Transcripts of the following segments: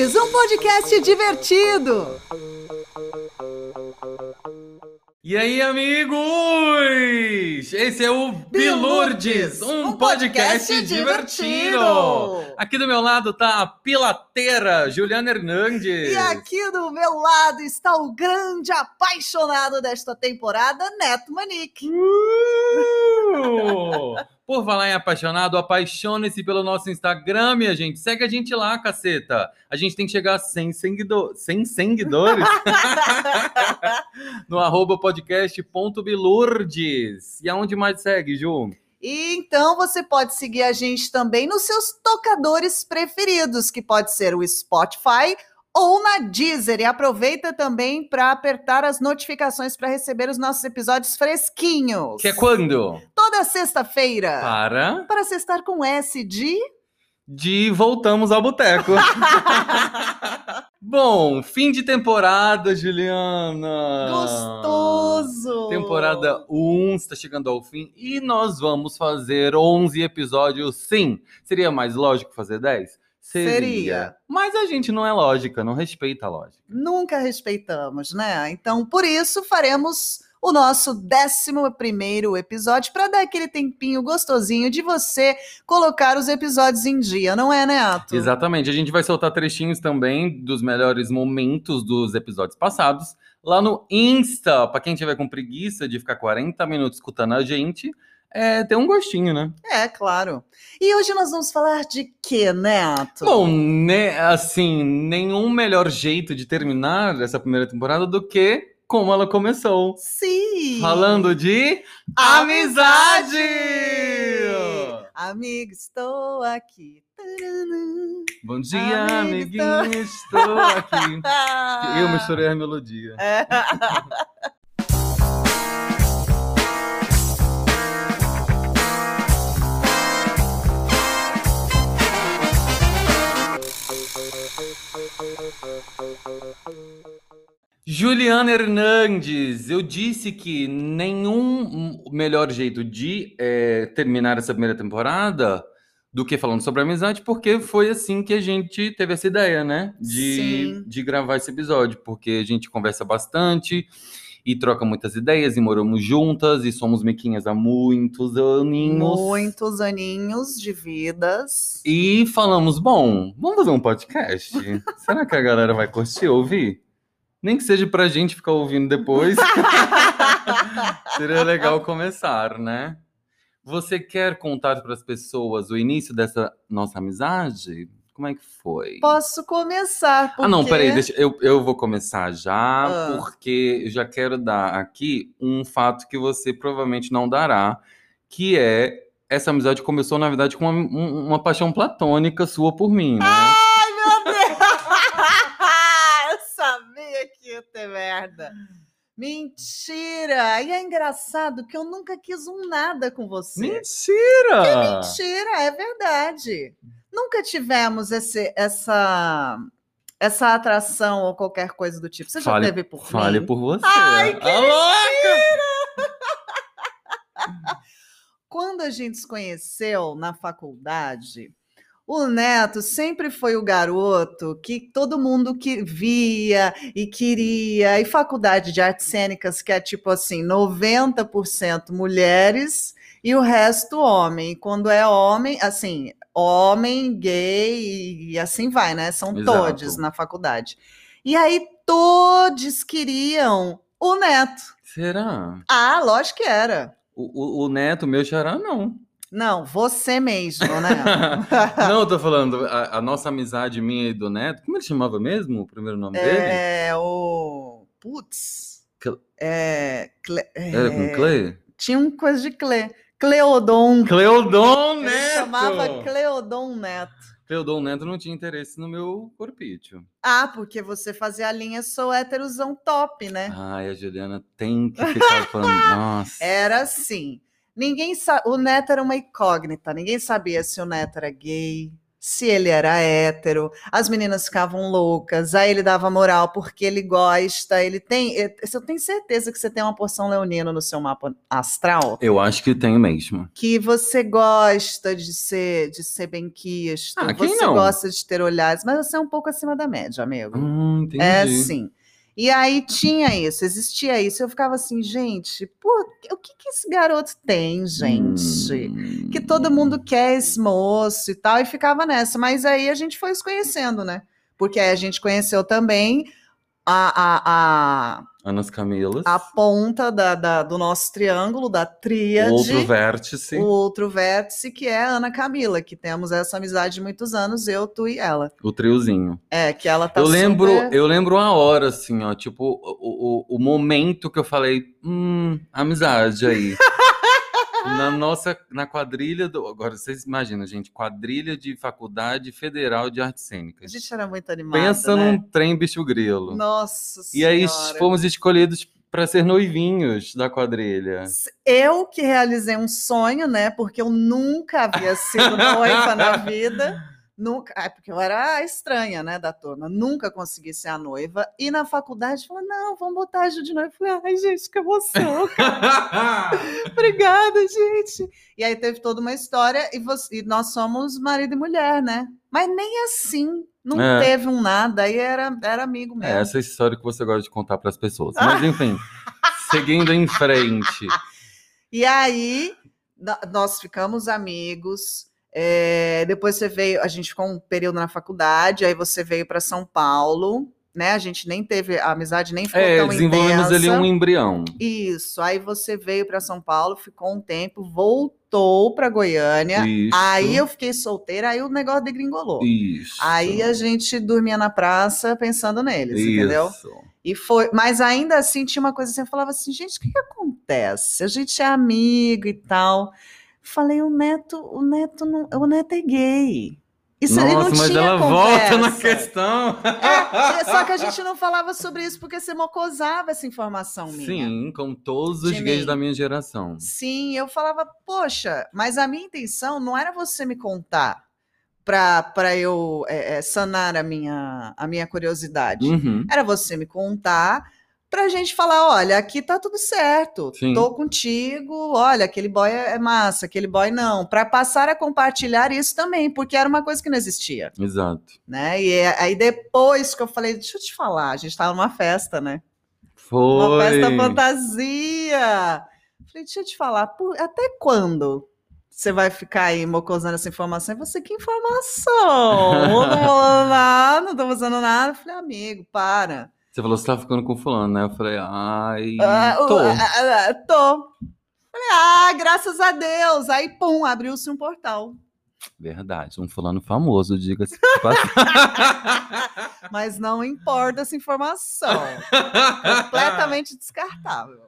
Bilurdes, um podcast divertido. E aí, amigos? Esse é o Bilurdes, um, um podcast, podcast divertido. divertido. Aqui do meu lado tá a pilateira Juliana Hernandes. E aqui do meu lado está o grande apaixonado desta temporada, Neto Manique. Uh! Por falar em apaixonado, apaixone-se pelo nosso Instagram, minha gente. Segue a gente lá, caceta. A gente tem que chegar a 100 seguidores. 100 seguidores? no arroba podcast.bilurdes. E aonde mais segue, Ju? E então você pode seguir a gente também nos seus tocadores preferidos, que pode ser o Spotify ou na Deezer. E aproveita também para apertar as notificações para receber os nossos episódios fresquinhos. Que é quando? Toda sexta-feira. Para Para sextar com S de. de voltamos ao boteco. Bom, fim de temporada, Juliana. Gostoso! Temporada 1 está chegando ao fim e nós vamos fazer 11 episódios. Sim, seria mais lógico fazer 10? Seria. Mas a gente não é lógica, não respeita a lógica. Nunca respeitamos, né? Então, por isso, faremos o nosso décimo primeiro episódio para dar aquele tempinho gostosinho de você colocar os episódios em dia, não é, Neto? Exatamente. A gente vai soltar trechinhos também dos melhores momentos dos episódios passados lá no Insta. Para quem tiver com preguiça de ficar 40 minutos escutando a gente, é, tem um gostinho, né? É, claro. E hoje nós vamos falar de quê, Neto? Bom, né, assim, nenhum melhor jeito de terminar essa primeira temporada do que como ela começou. Sim! Falando de Amizade! Amigo, estou aqui. Bom dia, Amigo, amiguinho, estou aqui. Eu misturei a melodia. É. Juliana Hernandes, eu disse que nenhum melhor jeito de é, terminar essa primeira temporada do que falando sobre amizade, porque foi assim que a gente teve essa ideia, né? De, Sim. de gravar esse episódio, porque a gente conversa bastante e troca muitas ideias e moramos juntas e somos mequinhas há muitos aninhos. Muitos aninhos de vidas. E falamos, bom, vamos fazer um podcast? Será que a galera vai curtir ouvir? Nem que seja pra gente ficar ouvindo depois. Seria legal começar, né? Você quer contar para as pessoas o início dessa nossa amizade? Como é que foi? Posso começar, porque... Ah, não, peraí, deixa, eu, eu vou começar já, Ah. porque eu já quero dar aqui um fato que você provavelmente não dará, que é essa amizade começou, na verdade, com uma, um- uma paixão platônica sua por mim, né? Ai, meu Deus! Eu sabia que ia merda. Mentira! E é engraçado que eu nunca quis um nada com você. Mentira! Mentira, é verdade. Nunca tivemos esse, essa, essa atração ou qualquer coisa do tipo. Você já Fale- teve por Fale mim? por você. Ai, que A louca! Quando a gente se conheceu na faculdade, o Neto sempre foi o garoto que todo mundo que via e queria. E faculdade de artes cênicas, que é tipo assim, 90% mulheres e o resto homem. E quando é homem, assim, homem, gay e assim vai, né? São Exato. todos na faculdade. E aí todos queriam o Neto. Será? Ah, lógico que era. O, o, o neto meu xará, não. Não, você mesmo, né? não, eu tô falando, a, a nossa amizade minha e do neto, como ele chamava mesmo o primeiro nome dele? É o. Putz. Cle- É, Cle- Era com é, Clay? Tinha um coisa de Cle. Cleodon. Cleodon Ele Neto! chamava Cleodon Neto. Cleodon Neto não tinha interesse no meu corpício. Ah, porque você fazia a linha sou héterozão top, né? Ai, a Juliana tem que ficar falando, nossa. Era assim. Ninguém sa... O Neto era uma incógnita. Ninguém sabia se o Neto era gay, se ele era hétero, as meninas ficavam loucas, aí ele dava moral porque ele gosta, ele tem. Eu tenho certeza que você tem uma porção leonina no seu mapa astral, Eu acho que tem mesmo. que você gosta de ser de ser bem quisto, Ah, você não? gosta de ter olhares, mas você é um pouco acima da média, amigo. Hum, entendi. É sim. E aí tinha isso, existia isso. Eu ficava assim, gente, pô, o que, que esse garoto tem, gente? Hum. Que todo mundo quer esse moço e tal, e ficava nessa. Mas aí a gente foi se conhecendo, né? Porque aí a gente conheceu também a, a, Anas Camilas. a, a ponta da, da- do nosso triângulo, da tríade. Outro vértice. o outro vértice, que é a Ana Camila, que temos essa amizade de muitos anos, eu, tu e ela. O triozinho. É, que ela tá eu lembro, super- eu lembro a hora, assim, ó, tipo, o, o, o momento que eu falei, hum, amizade aí. na nossa, na quadrilha do. Agora vocês imaginam, gente, quadrilha de Faculdade Federal de Artes A Cênicas. gente era muito animada, Pensa né? num trem bicho grilo. Nossa E aí Senhora. fomos escolhidos para ser noivinhos da quadrilha. Eu que realizei um sonho, né? Porque eu nunca havia sido noiva na vida. Nunca, é porque eu era a estranha, né, da turma. Nunca consegui ser a noiva. E na faculdade, falou: não, vamos botar a Ju de noiva. Eu falei: ai, gente, que emoção. Obrigada, gente. E aí teve toda uma história e, você- e nós somos marido e mulher, né? Mas nem assim, não É. teve um nada, aí era, era amigo mesmo. É essa história que você gosta de contar para as pessoas. Mas enfim, seguindo em frente. E aí nós ficamos amigos. É, depois você veio, a gente ficou um período na faculdade, aí você veio para São Paulo, né? A gente nem teve a amizade nem ficou É, tão desenvolvemos intensa. ali um embrião. Isso. Aí você veio para São Paulo, ficou um tempo, voltou para Goiânia. Isso. Aí eu fiquei solteira, aí o negócio degringolou. Isso. Aí a gente dormia na praça pensando neles, entendeu? Isso. E foi, mas ainda assim tinha uma coisa assim, eu falava assim, gente, o que, que acontece? A gente é amigo e tal. Falei, o neto, o neto não, o neto é gay. Isso Nossa, mas tinha ela volta na conversa. questão. É, só que a gente não falava sobre isso porque você mocosava essa informação minha. Sim, com todos os gays mim. da minha geração. Sim, eu falava, poxa, mas a minha intenção não era você me contar para eu é, é, sanar a minha, a minha curiosidade. Uhum. Era você me contar pra gente falar, olha, aqui tá tudo certo, Sim. tô contigo, olha, aquele boy é massa, aquele boy não, Pra passar a compartilhar isso também, porque era uma coisa que não existia, Exato. né? E é- aí depois que eu falei, deixa eu te falar, a gente tava numa festa, né? Foi. Uma festa fantasia. Falei, deixa eu te falar, por- até quando você vai ficar aí mocosando essa informação? E você, que informação? Não vou nada, não tô fazendo nada. Falei, amigo, para. Você falou, você tá ficando com fulano, né? Eu falei, ai, Ah, tô. ah, ah, ah, tô. Falei, ah, graças a Deus. Aí, pum, abriu-se um portal. Verdade, um fulano famoso, diga-se. Mas não importa essa informação. Completamente descartável.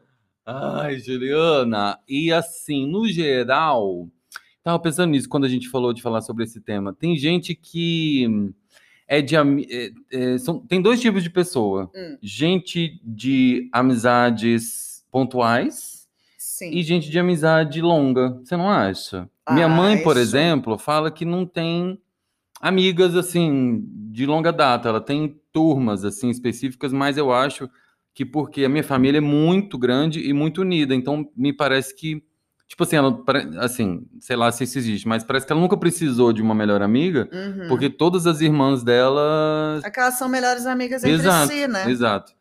Ai, Juliana. E assim, no geral, tava pensando nisso quando a gente falou de falar sobre esse tema. Tem gente que é de é- é, são, tem dois tipos de pessoa. Hum. Gente de amizades pontuais Sim. e gente de amizade longa. Você não acha? Minha Ah, mãe, por isso. exemplo, fala que não tem amigas assim de longa data. Ela tem turmas assim específicas, mas eu acho que porque a minha família é muito grande e muito unida, então me parece que tipo assim, ela assim, sei lá se isso existe, mas parece que ela nunca precisou de uma melhor amiga, Uhum. porque todas as irmãs dela Aquelas são melhores amigas entre Exato, si, né? exato.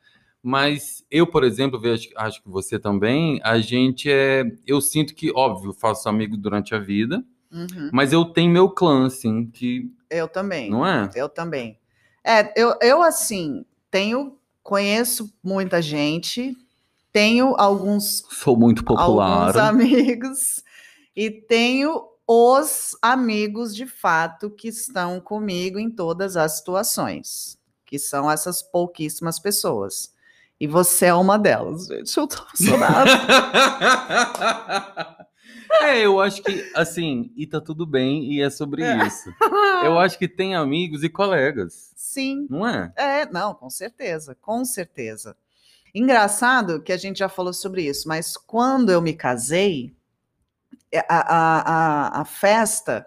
Mas eu, por exemplo, vejo, acho que você também, a gente é. Eu sinto que, óbvio, faço amigos durante a vida, Uhum. mas eu tenho meu clã, assim, que. Eu também. Não é? Eu também. É, eu, eu assim, tenho, conheço muita gente, tenho alguns, Sou muito popular. alguns amigos e tenho os amigos de fato que estão comigo em todas as situações, que são essas pouquíssimas pessoas. E você é uma delas, gente. Eu tô emocionada. é, eu acho que, assim, e tá tudo bem, e é sobre É. isso. Eu acho que tem amigos e colegas, Sim, não é? É, não, com certeza, com certeza. Engraçado que a gente já falou sobre isso, mas quando eu me casei, é, a, a, a, a festa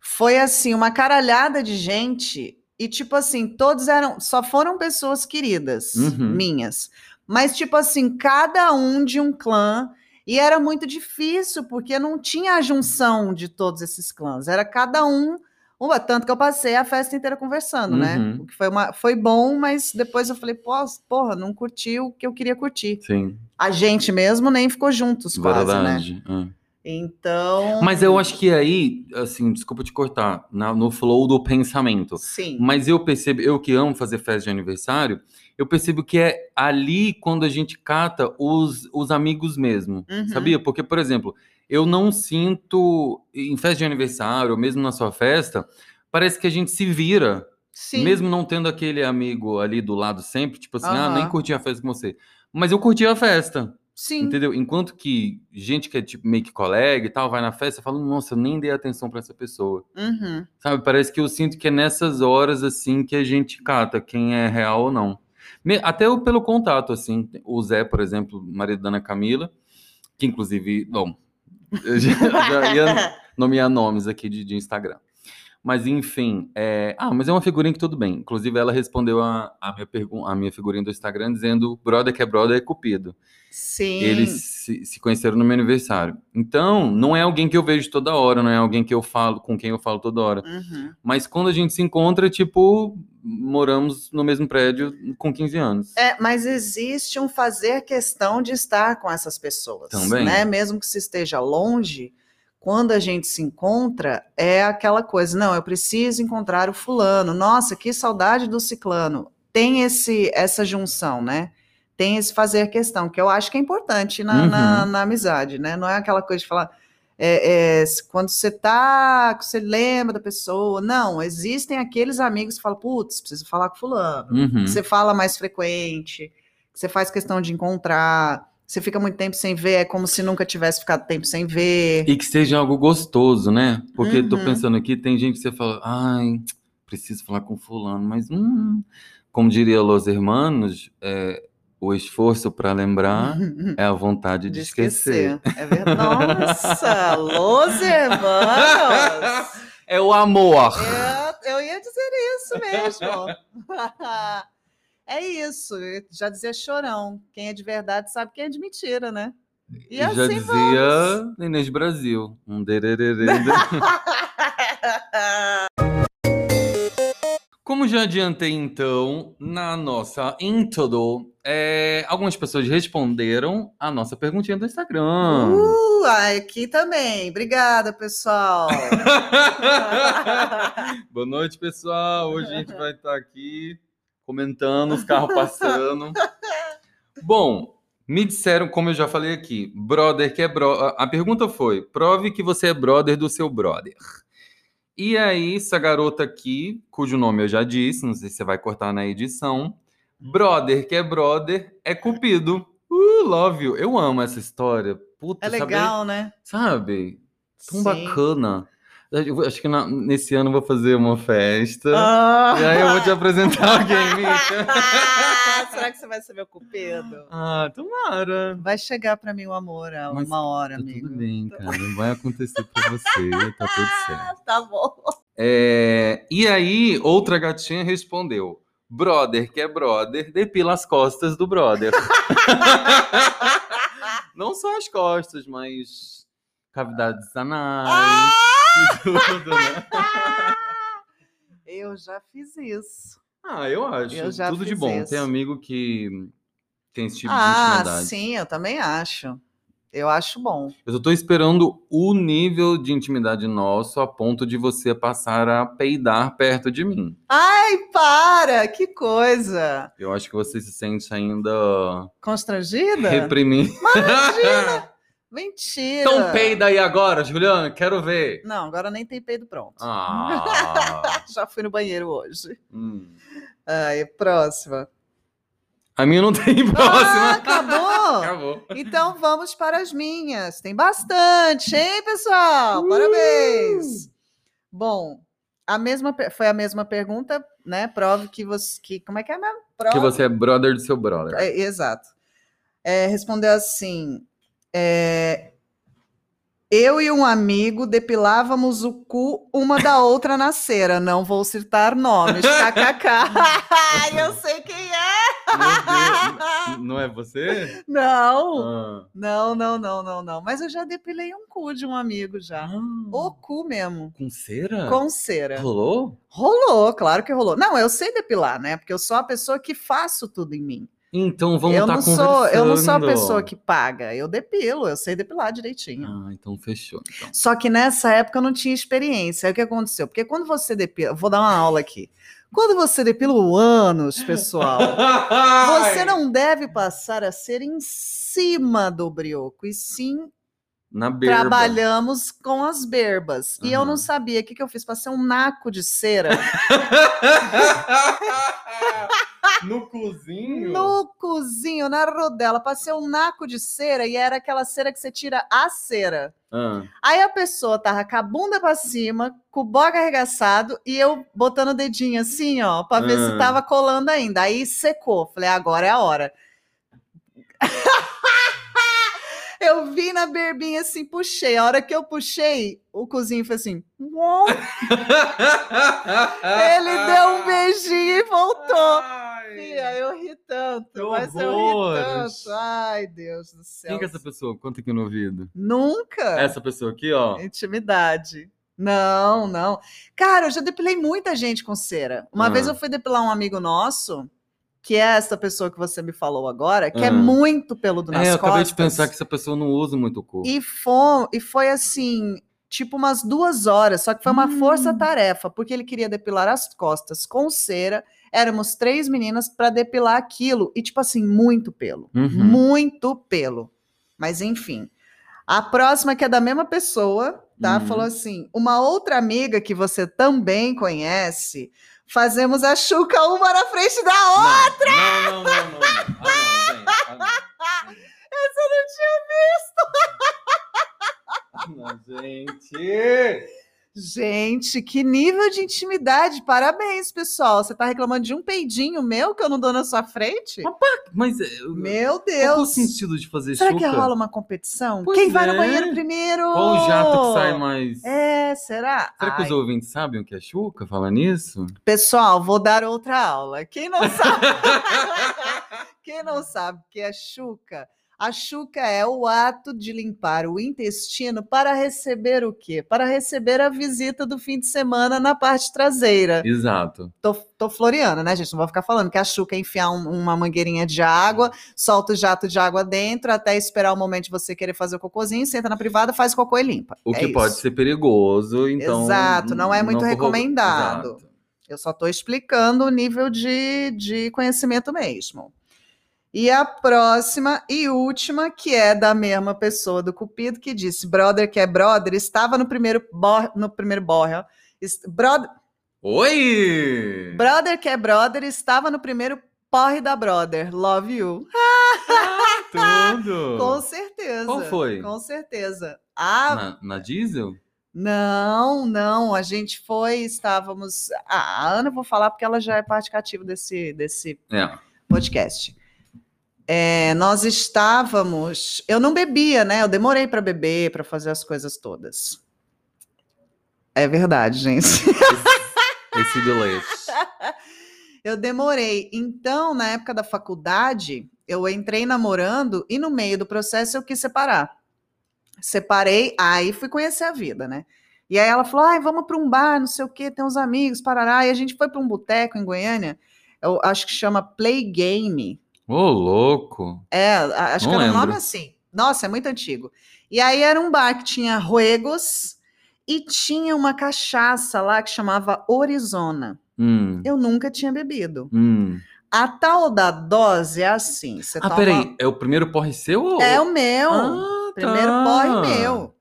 Foi assim, uma caralhada de gente. E, tipo assim, todos eram. Só foram pessoas queridas, Uhum. minhas. Mas, tipo assim, cada um de um clã. E era muito difícil, porque não tinha a junção de todos esses clãs. Era cada um. Uma, tanto que eu passei a festa inteira conversando, né? Uhum. O que foi, uma, foi bom, mas depois eu falei, pô, porra, não curti o que eu queria curtir. Sim, A gente mesmo nem ficou juntos quase, né? verdade. é. Então. Mas eu acho que aí, assim, desculpa te cortar, na- no flow do pensamento. Sim. Mas eu percebo, eu que amo fazer festa de aniversário, eu percebo que é ali quando a gente cata os, os amigos mesmo. Uhum. Sabia? Porque, por exemplo, eu não sinto em festa de aniversário, ou mesmo na sua festa, parece que a gente se vira. Sim. Mesmo não tendo aquele amigo ali do lado sempre, tipo assim, ah, Aham. nem curti a festa com você. Mas eu curti a festa. Sim. Entendeu? Enquanto que gente que é tipo meio que colega e tal, vai na festa e fala, nossa, eu nem dei atenção pra essa pessoa. Uhum. Sabe? Parece que eu sinto que é nessas horas assim que a gente cata quem é real ou não. Até pelo contato, assim. O Zé, por exemplo, marido da Ana Camila, que inclusive, bom, eu já, já ia nomear nomes aqui de, de Instagram. Mas enfim, é... ah, mas é uma figurinha que tudo bem. Inclusive, ela respondeu a, a, minha, pergun- a minha figurinha do Instagram dizendo: brother que é brother é cupido. Sim. Eles se, se conheceram no meu aniversário. Então, não é alguém que eu vejo toda hora, não é alguém que eu falo, com quem eu falo toda hora. Uhum. Mas quando a gente se encontra, tipo, moramos no mesmo prédio com 15 anos. É, mas existe um fazer questão de estar com essas pessoas. Também. Né? Mesmo que se esteja longe, quando a gente se encontra, é aquela coisa, não, eu preciso encontrar o fulano. Nossa, que saudade do ciclano. Tem esse, essa junção, né? Tem esse fazer questão, que eu acho que é importante na, na, Uhum. na amizade, né? Não é aquela coisa de falar. é, é, quando você tá, você lembra da pessoa, não, existem aqueles amigos que falam, putz, preciso falar com fulano, Uhum. você fala mais frequente, que você faz questão de encontrar, você fica muito tempo sem ver, é como se nunca tivesse ficado tempo sem ver. E que seja algo gostoso, né? Porque tô Uhum. pensando aqui, tem gente que você fala, ai, preciso falar com fulano, mas hum, como diria Los Hermanos, é, o esforço para lembrar é a vontade de, esquecer. É verdade. Nossa, Los Hermanos! É o amor. Eu, eu ia dizer isso mesmo. É isso, já dizia chorão. Quem é de verdade sabe quem é de mentira, né? E Já assim dizia Inês Brasil. Um dererê. Como já adiantei, então, na nossa intro, é, algumas pessoas responderam a nossa perguntinha do Instagram. Uh, aqui também. Obrigada, pessoal. Boa noite, pessoal. Hoje a gente vai estar aqui comentando os carros passando. Bom, me disseram, como eu já falei aqui, brother que é brother. A pergunta foi: prove que você é brother do seu brother. E aí, essa garota aqui, cujo nome eu já disse, não sei se você vai cortar na edição. Brother que é brother é Cupido. Uh, love you. Eu amo essa história. Puta, É legal, né? sabe? Tão Sim. bacana. Eu acho que na- nesse ano eu vou fazer uma festa. Ah. E aí eu vou te apresentar alguém, Mica. Será que você vai ser meu cupido? Ah, tomara. Vai chegar pra mim o amor a Mas uma hora, Tá amigo. tudo bem, cara. Não vai acontecer pra você. Tá tudo certo. Tá bom. É, e aí, outra gatinha respondeu. Brother, que é brother, depila as costas do brother. Não só as costas, mas cavidades anais e tudo, né? Eu já fiz isso. Ah, eu acho. Eu Tudo de bom. isso. Tem amigo que tem esse tipo de ah, intimidade. sim, eu também acho. Eu acho bom. Eu só tô esperando o nível de intimidade nosso a ponto de você passar a peidar perto de mim. Ai, para! Que coisa! Eu acho que você se sente ainda Constrangida? reprimido. Imagina! Mentira! Então peida aí agora, Juliana, quero ver. Não, agora nem tem peido pronto. Ah. Já fui no banheiro hoje. hum. Ai, próxima. A minha não tem Ah, próxima. acabou! Acabou. Então vamos para as minhas. Tem bastante, hein, pessoal? Uh! Parabéns! Bom, a mesma, foi a mesma pergunta, né? Prove que você. Que, como é que é mesmo? Prove, Que você é brother do seu brother. É, exato. É, respondeu assim: é, Eu e um amigo depilávamos o cu uma da outra na cera. Não vou citar nomes. KKK. eu sei quem é. Meu Deus, Não é você? Não. Ah. Não, não, não, não, não. Mas eu já depilei um cu de um amigo já. Ah. O cu mesmo. Com cera? Com cera. Rolou? Rolou, claro que rolou. Não, eu sei depilar, né? Porque eu sou a pessoa que faço tudo em mim. Então vamos estar não conversando. sou, eu não sou a pessoa que paga. Eu depilo, eu sei depilar direitinho. Ah, então fechou. Então. Só que nessa época eu não tinha experiência. Aí o que aconteceu? Porque quando você depila, vou dar uma aula aqui. Quando você depila o ânus, pessoal, você não deve passar a ser em cima do brioco, e sim Na berba. trabalhamos com as berbas. E eu não sabia o que, que eu fiz, passei um naco de cera no cozinho? no cozinho, na rodela, passei um naco de cera e era aquela cera que você tira a cera. Ah. Aí a pessoa tava com a bunda pra cima, com o boga arregaçado, e eu botando o dedinho assim, ó, pra ver se Ah. tava colando ainda. Aí secou. Falei, agora é a hora. eu vi na berbinha assim, puxei. A hora que eu puxei, o cozinho fez assim. "Uom". Ele deu um beijinho e voltou. Fia, eu ri tanto, Que mas eu horror. ri tanto. Ai, Deus do céu. Quem que é essa pessoa? Conta aqui no ouvido. Nunca. Essa pessoa aqui, ó. Intimidade. Não, não. Cara, eu já depilei muita gente com cera. Uma Ah. vez eu fui depilar um amigo nosso, que é essa pessoa que você me falou agora, que é Ah. muito peludo nas É, eu costas. acabei de pensar que essa pessoa não usa muito o cu. E foi, e foi assim, tipo umas duas horas, só que foi uma Hum. força-tarefa, porque ele queria depilar as costas com cera. Éramos três meninas para depilar aquilo. E, tipo assim, muito pelo. Uhum. Muito pelo. Mas, enfim. A próxima, que é da mesma pessoa, tá? Uhum. Falou assim: uma outra amiga que você também conhece, fazemos a chuca uma na frente da outra. Não, não, não, não. não. Ah, não, gente. Ah, não. Essa eu não tinha Ah, não, gente. Gente, que nível de intimidade. Parabéns, pessoal. Você tá reclamando de um peidinho meu que eu não dou na sua frente? Mas é, Meu qual que é o Deus. sentido de fazer Será chuca? que rola uma competição? Pois Quem vai no é. banheiro primeiro? Qual o jato que sai mais... É, será? Será que os Ai, ouvintes sabem o que é chuca? Fala nisso? Pessoal, vou dar outra aula. Quem não sabe, quem não sabe o que é chuca? A chuca é o ato de limpar o intestino para receber o quê? Para receber a visita do fim de semana na parte traseira. Exato. Tô, tô floreando, né, gente? Não vou ficar falando que a chuca é enfiar um- uma mangueirinha de água, solta o jato de água dentro, até esperar o momento de você querer fazer o cocôzinho, senta na privada, faz cocô e limpa. O É que pode isso. ser perigoso, então... Exato, não é muito corro- recomendado. Exato. Eu só estou explicando o nível de, de conhecimento mesmo. E a próxima e última, que é da mesma pessoa do Cupido, que disse: brother que é brother, estava no primeiro bor no primeiro. Es- Brother, Oi! brother que é brother, estava no primeiro porre da brother. Love you. Tudo! Com certeza. Qual foi? Com certeza. Ah, Na, na diesel? Não, não, a gente foi, estávamos. Ah, a Ana vou falar porque ela já é parte cativa desse, desse É. podcast. É, nós estávamos. Eu não bebia, né? Eu demorei para beber, para fazer as coisas todas. É verdade, gente. Esse bilhete. Eu demorei. Então, na época da faculdade, eu entrei namorando e no meio do processo eu quis separar. Separei, aí fui conhecer a vida, né? E aí ela falou: ai, vamos para um bar, não sei o quê, tem uns amigos, parará. E a gente foi para um boteco em Goiânia, eu acho que chama Play Game. Ô, louco. É, acho Não que era um nome assim. Nossa, é muito antigo. E aí era um bar que tinha ruegos e tinha uma cachaça lá que chamava Orizona. Hum. Eu nunca tinha bebido. Hum. A tal da dose é assim. Você Ah, toma... peraí. É o primeiro porre seu ou... É o meu. Ah, Primeiro tá. porre meu.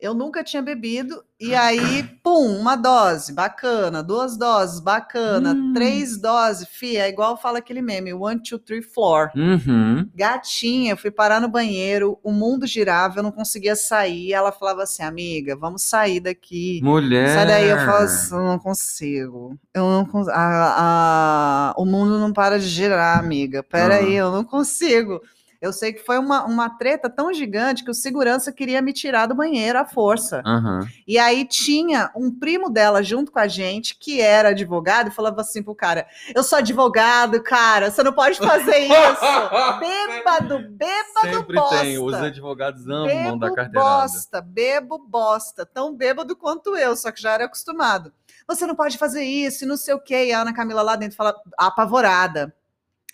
Eu nunca tinha bebido. E aí, pum, uma dose, bacana. Duas doses, bacana. Hum. Três doses, fia. É igual fala aquele meme: one, two, three, four. Uhum. Gatinha, eu fui parar no banheiro, o mundo girava, eu não conseguia sair. Ela falava assim, amiga, vamos sair daqui. Mulher. Sai daí, eu falo assim, eu não consigo. Eu não consigo. A, a- o mundo não para de girar, amiga. Peraí, Ah. eu não consigo. Eu sei que foi uma, uma treta tão gigante que o segurança queria me tirar do banheiro à força. Aham. E aí tinha um primo dela junto com a gente, que era advogado, e falava assim pro cara: Eu sou advogado, cara, você não pode fazer isso. Bêbado, bêbado Sempre bosta. tem. Os advogados amam Bebo dar carteirada. bosta, bebo bosta, tão bêbado quanto eu, só que já era acostumado. Você não pode fazer isso, e não sei o quê. E a Ana Camila lá dentro fala apavorada.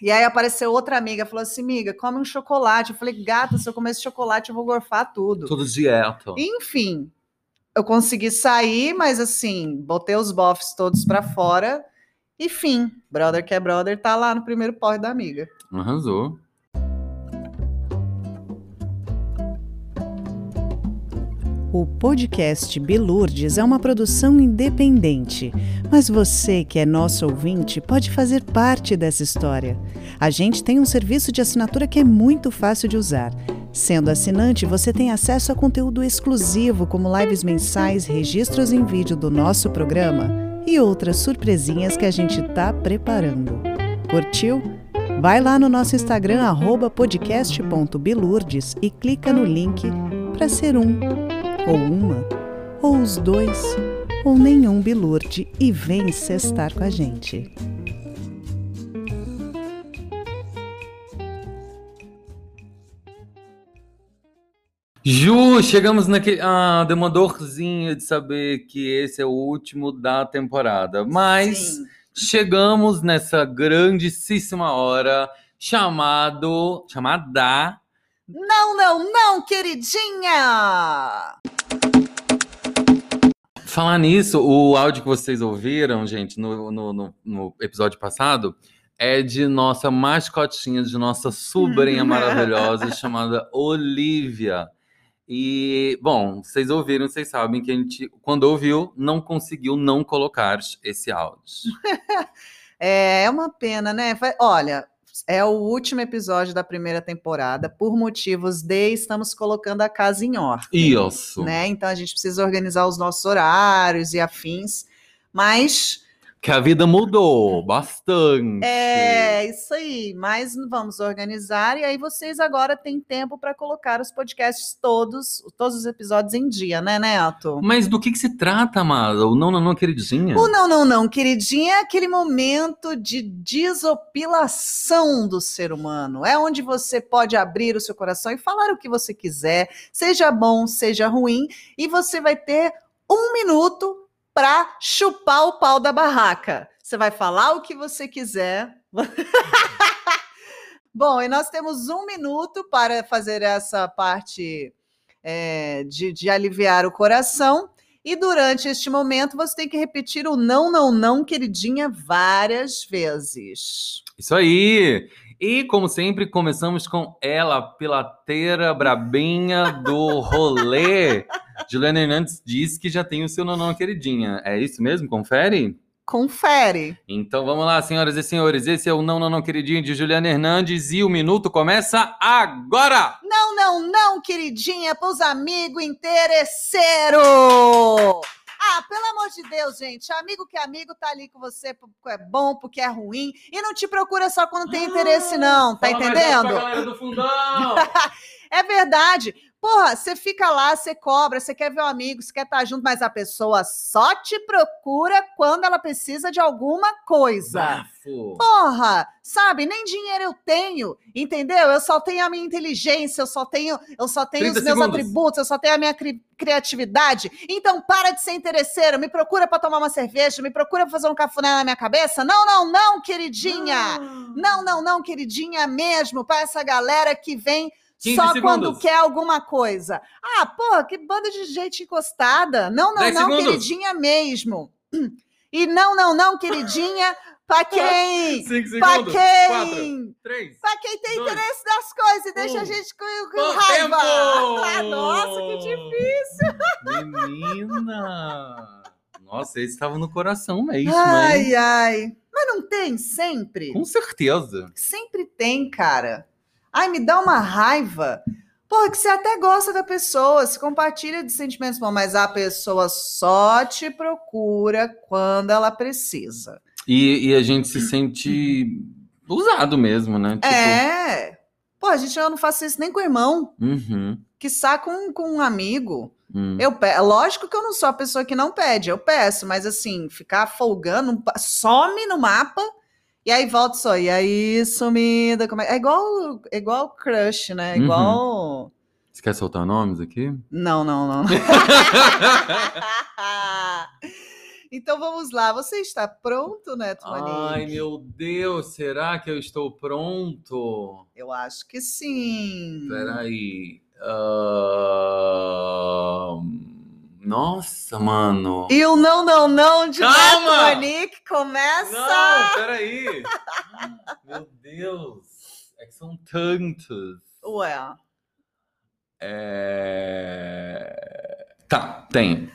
E aí apareceu outra amiga, falou assim: amiga, come um chocolate. Eu falei, gata, se eu comer esse chocolate, eu vou gorfar tudo. Tudo dieta. Enfim, eu consegui sair, mas assim, botei os bofs todos pra fora. E fim, brother que é brother, tá lá no primeiro porre da amiga. Arrasou. O podcast Bilurdes é uma produção independente, mas você que é nosso ouvinte pode fazer parte dessa história. A gente tem um serviço de assinatura que é muito fácil de usar. Sendo assinante, você tem acesso a conteúdo exclusivo, como lives mensais, registros em vídeo do nosso programa e outras surpresinhas que a gente tá preparando. Curtiu? Vai lá no nosso Instagram, podcast.bilurdes e clica no link para ser um ou uma, ou os dois, ou nenhum bilurde e vem cestar com a gente. Ju, chegamos naquele. Ah, deu uma dorzinha de saber que esse é o último da temporada. Mas Sim. chegamos nessa grandíssima hora chamado. chamada. Não, não, não, queridinha! Falar nisso, o áudio que vocês ouviram, gente, no, no, no- no episódio passado, é de nossa mascotinha, de nossa sobrinha maravilhosa, chamada Olivia. E, bom, vocês ouviram, vocês sabem que a gente, quando ouviu, não conseguiu não colocar esse áudio. É, é uma pena, né? Vai- É o último episódio da primeira temporada. Por motivos de estamos colocando a casa em ordem. Isso. Né? Então a gente precisa organizar os nossos horários e afins. Mas Que a vida mudou bastante. é isso aí. Mas vamos organizar. E aí vocês agora têm tempo para colocar os podcasts todos, todos os episódios em dia, né, Neto? Mas do que, que se trata, amada? O não, não, não, queridinha? O não, não, não, queridinha, é aquele momento de desopilação do ser humano. É onde você pode abrir o seu coração e falar o que você quiser, seja bom, seja ruim, e você vai ter um minuto para chupar o pau da barraca. Você vai falar o que você quiser. Bom, e nós temos um minuto para fazer essa parte é, de, de aliviar o coração. E durante este momento você tem que repetir o não, não, não, queridinha, várias vezes. Isso aí! E, como sempre, começamos com ela, pilateira brabinha do rolê. Juliana Hernandes diz que já tem o seu nonão queridinha. É isso mesmo? Confere? Confere. Então vamos lá, senhoras e senhores. Esse é o Não, Não, Não, Queridinho de Juliana Hernandes e o minuto começa agora! Não, não, não, queridinha, para os amigos interesseiros. Ah, pelo amor de Deus, gente. Amigo que é amigo tá ali com você porque é bom, porque é ruim. E não te procura só quando tem interesse, não. Tá Fala mais entendendo? galera do fundão! É verdade. Porra, você fica lá, você cobra, você quer ver um amigo, você quer estar junto, mas a pessoa só te procura quando ela precisa de alguma coisa. Bafo. Porra, sabe? Nem dinheiro eu tenho, entendeu? Eu só tenho a minha inteligência, eu só tenho, eu só tenho os 30 meus segundos. atributos, eu só tenho a minha cri- criatividade. Então para de ser interesseiro, me procura para tomar uma cerveja, me procura pra fazer um cafuné na minha cabeça. Não, não, não, queridinha. Não, não, não, queridinha mesmo, para essa galera que vem 15 só segundos. quando quer alguma coisa. Ah, pô, que banda de gente encostada. Não, não, 10 não, segundos. queridinha mesmo. E não, não, não, queridinha, pra quem? 5 Pra segundos. 4, quem? 3. Pra quem tem Dois, interesse nas coisas e deixa um. a gente com, com raiva. Ah, nossa, que difícil. Menina! Nossa, esse estava no coração mesmo, hein? Ai, ai. Mas não tem sempre? Com certeza. Sempre tem, cara. Ai, me dá uma raiva. Porra, que você até gosta da pessoa, se compartilha de sentimentos bons, mas a pessoa só te procura quando ela precisa. E, e a gente se sente usado mesmo, né? Tipo, É. Pô, a gente eu não faço isso nem com o irmão, Uhum. que com, com um amigo. Hum. Eu pe... Lógico que eu não sou a pessoa que não pede, eu peço, mas assim, ficar folgando, some no mapa e aí volta só. E aí, sumida, como é? É igual, é igual crush, né? Uhum. Igual. Você quer soltar nomes aqui? Não, não, não. então vamos lá. Você está pronto, Neto Ai, Manique? meu Deus, será que eu estou pronto? Eu acho que sim. Peraí. Ahn, Nossa, mano. E o não, não, não de Neto Calma! Manique começa. Não, peraí. Meu Deus. É que são tantos. Ué. É... Tá, tem.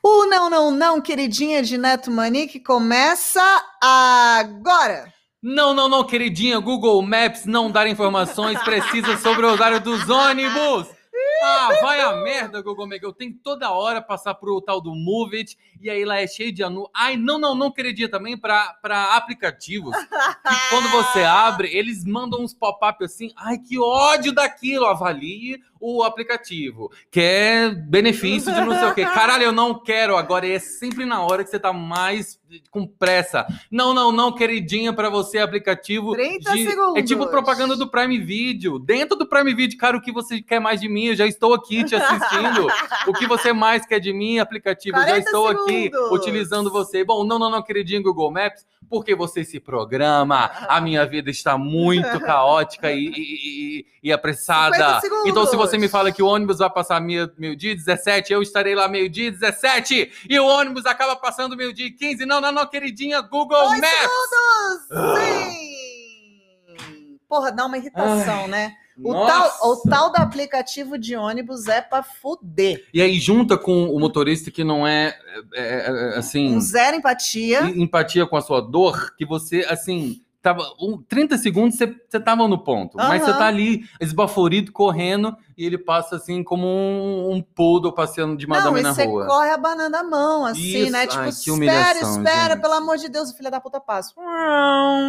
O Não, Não, Não, queridinha de Neto Manique, começa agora. Não, não, não, queridinha. Google Maps não dar informações precisas sobre o horário dos ônibus. Ah, vai a merda, Google Maps. Eu tenho toda hora passar pro tal do Move It, e aí lá é cheio de anúncios. Ai, não, não, não, queridinha, também para aplicativos. Que quando você abre, eles mandam uns pop-up assim. Ai, que ódio daquilo. Avalie o aplicativo. Quer benefício de não sei o quê. Caralho, eu não quero agora. E é sempre na hora que você tá mais com pressa. Não, não, não, queridinha, pra você, aplicativo. 30 de- segundos. É tipo propaganda do Prime Video. Dentro do Prime Video, cara, o que você quer mais de mim? Eu já estou aqui te assistindo. o que você mais quer de mim, aplicativo? Eu já 40 estou aqui segundos. utilizando você. Bom, não, não, não, queridinho Google Maps, porque você se programa. A minha vida está muito caótica e, e, e- e apressada. 50 segundos. Então, se você me fala que o ônibus vai passar meio- meio-dia 17, eu estarei lá meio-dia 17. E o ônibus acaba passando meio-dia 15. Não, não, não, queridinha Google Dois Maps. Sim! Porra, dá uma irritação, né? O Nossa. tal, o tal do aplicativo de ônibus é pra fuder. E aí junta com o motorista que não é, é, é, assim, Com zero empatia. em- empatia com a sua dor, que você, assim, tava um, 30 segundos você, você tava no ponto, mas você tá ali esbaforido, correndo e ele passa assim como um, um poodle passeando de Não, madame e na você rua. corre abanando a mão, assim, Isso. né? Tipo, Ai, que espera, espera, gente. pelo amor de Deus, o filho da puta passa.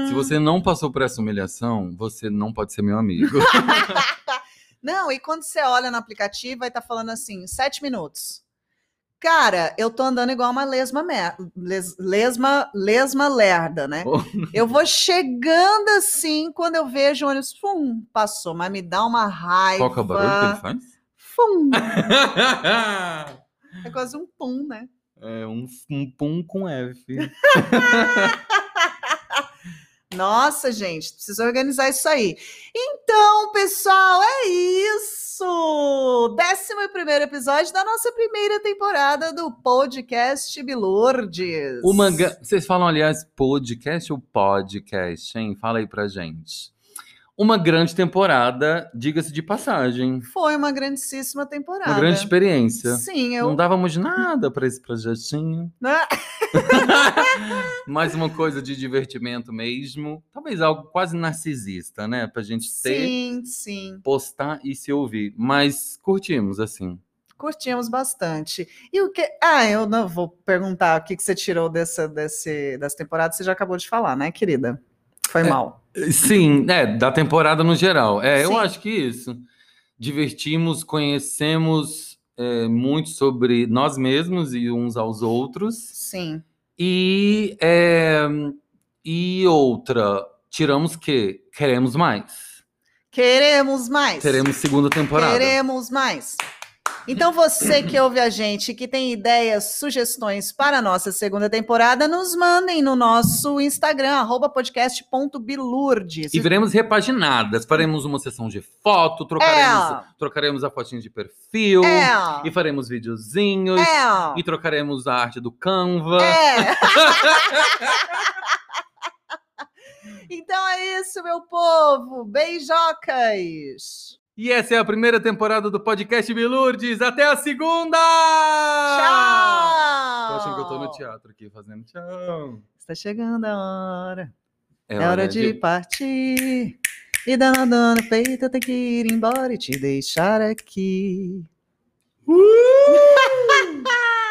Se você não passou por essa humilhação, você não pode ser meu amigo. Não, e quando você olha no aplicativo, vai estar falando assim, sete minutos. Cara, eu tô andando igual uma lesma, mer- les- lesma, lesma lerda, né? Oh. Eu vou chegando assim, quando eu vejo o ônibus, fum, passou, mas me dá uma raiva. Qual que é o barulho que ele faz? Fum, é quase um pum, né? é um, um pum com F. Nossa, gente, precisa organizar isso aí. Então, pessoal, é isso! Décimo primeiro episódio da nossa primeira temporada do podcast Bilurdes. O mangá. Vocês falam, aliás, podcast ou podcast, hein? Fala aí pra gente. Uma grande temporada, diga-se de passagem. Foi uma grandíssima temporada. Uma grande experiência. Sim, eu. Não dávamos nada pra esse projetinho. Né? Mais uma coisa de divertimento mesmo. Talvez algo quase narcisista, né? Pra gente ter, Sim, sim. postar e se ouvir. Mas curtimos, assim. Curtimos bastante. E o que. Ah, eu não vou perguntar o que, que você tirou dessa, desse, dessa temporada, você já acabou de falar, né, querida? Foi É. mal. Sim, é, da temporada no geral. É, eu Sim. acho que isso. Divertimos, conhecemos é, muito sobre nós mesmos e uns aos outros. Sim. E, é, e outra, tiramos que queremos mais. Queremos mais. Teremos segunda temporada. Queremos mais. Então, você que ouve a gente, que tem ideias, sugestões para a nossa segunda temporada, nos mandem no nosso Instagram, podcast.bilurdes. E veremos repaginadas. Faremos uma sessão de foto, trocaremos, É. trocaremos a fotinha de perfil. É. E faremos videozinhos. É. E trocaremos a arte do Canva. É. então é isso, meu povo. Beijocas. E essa é a primeira temporada do podcast Bilurdes. Até a segunda! Tchau. Tô achando que eu tô no teatro aqui fazendo tchau. Está chegando a hora. É, hora de, partir. E dando dor no peito, eu tenho que ir embora e te deixar aqui. Uh!